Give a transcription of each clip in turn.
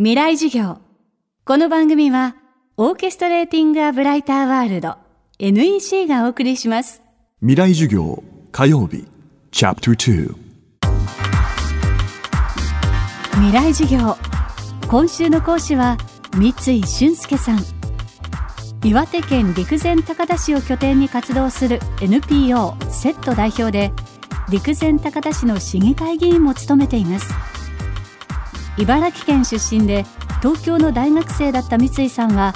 未来授業。この番組は、オーケストレーティング・ア・ブライター・ワールド NEC がお送りします。未来授業火曜日チャプター未来授業。今週の講師は、三井俊介さん。岩手県陸前高田市を拠点に活動する NPO セット代表で、陸前高田市の市議会議員も務めています。茨城県出身で東京の大学生だった三井さんは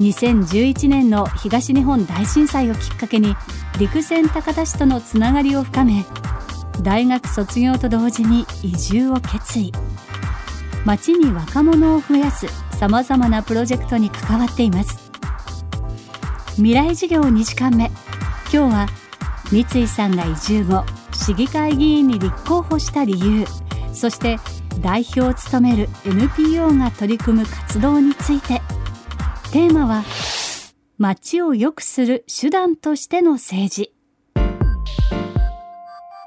2011年の東日本大震災をきっかけに陸前高田市とのつながりを深め大学卒業と同時に移住を決意。町に若者を増やすさまざまなプロジェクトに関わっています。未来事業2時間目。今日は三井さんが移住後市議会議員に立候補した理由。そして代表を務める NPO が取り組む活動についてテーマは街を良くする手段としての政治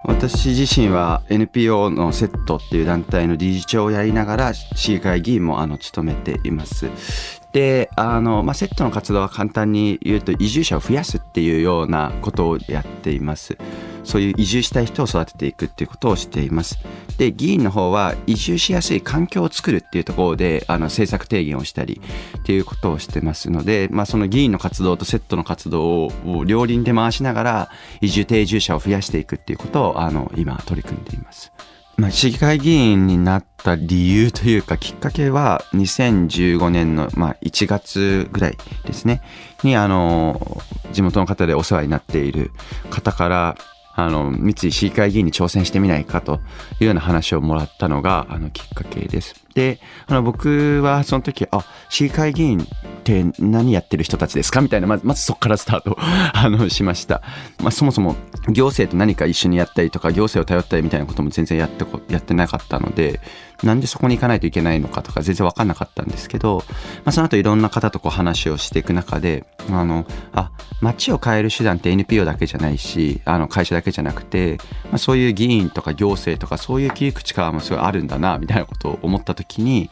私自身は NPO のセットっていう団体の理事長をやりながら市議会議員もあの務めています。で、あの、まあ、セットの活動は簡単に言うと移住者を増やすっていうようなことをやっています。そういう移住したい人を育てていくっていうことをしています。で、議員の方は移住しやすい環境を作るっていうところで、あの、政策提言をしたりっていうことをしてますので、まあ、その議員の活動とセットの活動を両輪で回しながら、移住定住者を増やしていくっていうことを、あの、今取り組んでいます。まあ、市議会議員になった理由というかきっかけは2015年の、まあ、1月ぐらいですね。にあの地元の方でお世話になっている方からあの三井市議会議員に挑戦してみないかというような話をもらったのがあのきっかけです。であの僕はその時あ市議会議員って何やってる人たちですか？みたいなまずまずそこからスタート あのしました。まあ、そもそも行政と何か一緒にやったりとか行政を頼ったりみたいなことも全然やってやってなかったのでなんでそこに行かないといけないのかとか全然分かんなかったんですけど、まあ、その後いろんな方とこう話をしていく中であのあ街を変える手段って NPO だけじゃないしあの会社だけじゃなくて、まあ、そういう議員とか行政とかそういう切り口からもすごいあるんだなみたいなことを思った時に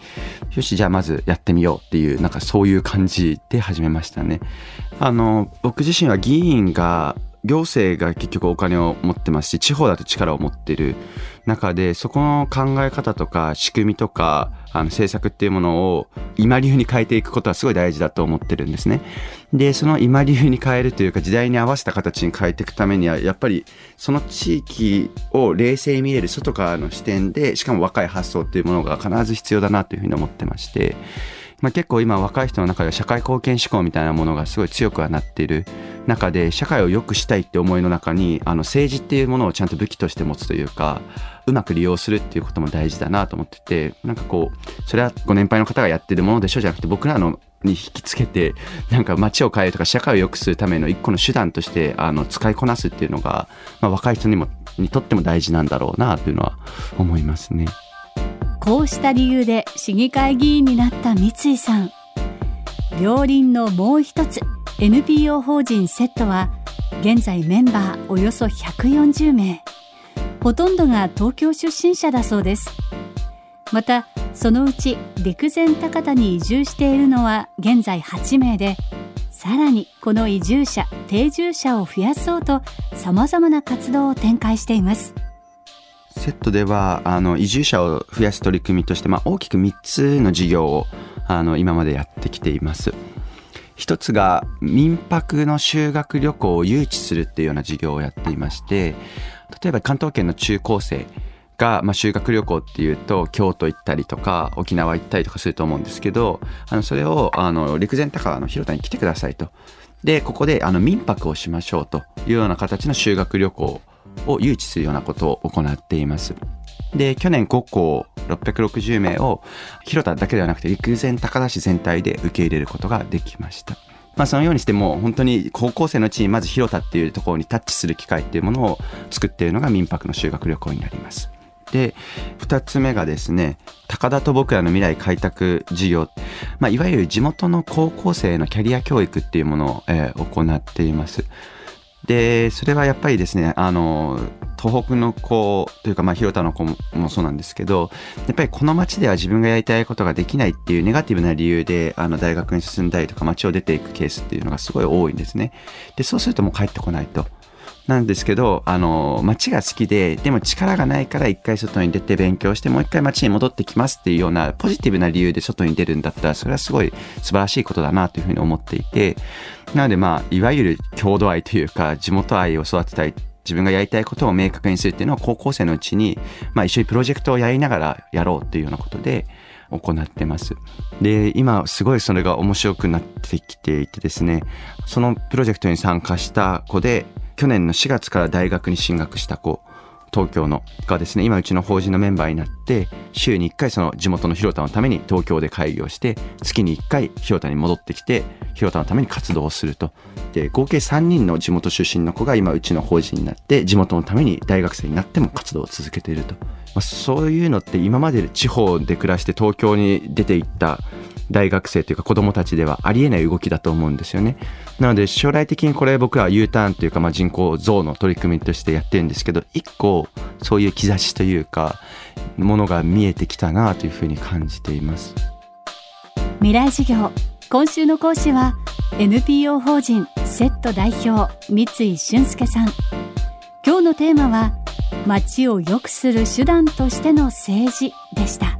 よしじゃあまずやってみようっていうなんかそういう感じで始めましたね。あの僕自身は議員が行政が結局お金を持ってますし地方だと力を持ってる中でそこの考え方とか仕組みとかあの政策っていうものを今流に変えていくことはすごい大事だと思ってるんですね。でその今流に変えるというか時代に合わせた形に変えていくためにはやっぱりその地域を冷静に見れる外からの視点でしかも若い発想っていうものが必ず必要だなというふうに思ってまして。まあ、結構今若い人の中では社会貢献志向みたいなものがすごい強くはなっている中で社会を良くしたいって思いの中にあの政治っていうものをちゃんと武器として持つというかうまく利用するっていうことも大事だなと思っててなんかこうそれはご年配の方がやってるものでしょじゃなくて僕らのに引きつけてなんか街を変えるとか社会を良くするための一個の手段としてあの使いこなすっていうのが、まあ、若い人にもにとっても大事なんだろうなというのは思いますね。こうした理由で市議会議員になった三井さん両輪のもう一つ NPO 法人セットは現在メンバーおよそ140名。ほとんどが東京出身者だそうです。またそのうち陸前高田に移住しているのは現在8名でさらにこの移住者定住者を増やそうとさまざまな活動を展開しています。セットではあの移住者を増やす取り組みとして、まあ、大きく3つの事業をあの今までやってきています。一つが民泊の修学旅行を誘致するっていうような事業をやっていまして例えば関東圏の中高生が、まあ、修学旅行っていうと京都行ったりとか沖縄行ったりとかすると思うんですけどあのそれをあの陸前高田の広田に来てくださいと。でここであの民泊をしましょうというような形の修学旅行を誘致するようなことを行っています。で去年5校660名を広田だけではなくて陸前高田市全体で受け入れることができました。まあ、そのようにしても本当に高校生のうちにまず広田っていうところにタッチする機会っていうものを作っているのが民泊の修学旅行になります。で2つ目がですね高田と僕らの未来開拓事業、まあ、いわゆる地元の高校生のキャリア教育っていうものを、行っています。でそれはやっぱりですねあの東北の子というか、まあ、広田の子もそうなんですけどやっぱりこの町では自分がやりたいことができないっていうネガティブな理由であの大学に進んだりとか町を出ていくケースっていうのがすごい多いんですね。でそうするともう帰ってこないと。なんですけど、あの、街が好きで、でも力がないから一回外に出て勉強して、もう一回街に戻ってきますっていうようなポジティブな理由で外に出るんだったら、それはすごい素晴らしいことだなというふうに思っていて、なのでまあ、いわゆる郷土愛というか、地元愛を育てたい自分がやりたいことを明確にするっていうのは高校生のうちに、まあ、一緒にプロジェクトをやりながらやろうっていうようなことで行ってます。で、今すごいそれが面白くなってきていてですね、そのプロジェクトに参加した子で、去年の4月から大学に進学した子東京のがですね今うちの法人のメンバーになって週に1回その地元の広田のために東京で会議をして月に1回広田に戻ってきて広田のために活動をすると。で合計3人の地元出身の子が今うちの法人になって地元のために大学生になっても活動を続けていると、まあ、そういうのって今まで地方で暮らして東京に出ていった大学生というか子供たちではありえない動きだと思うんですよね。なので将来的にこれ僕は U ターンというかまあ人口増の取り組みとしてやってるんですけど一個そういう兆しというかものが見えてきたなというふうに感じています。未来授業今週の講師は NPO 法人セット代表三井俊介さん今日のテーマは街を良くする手段としての政治でした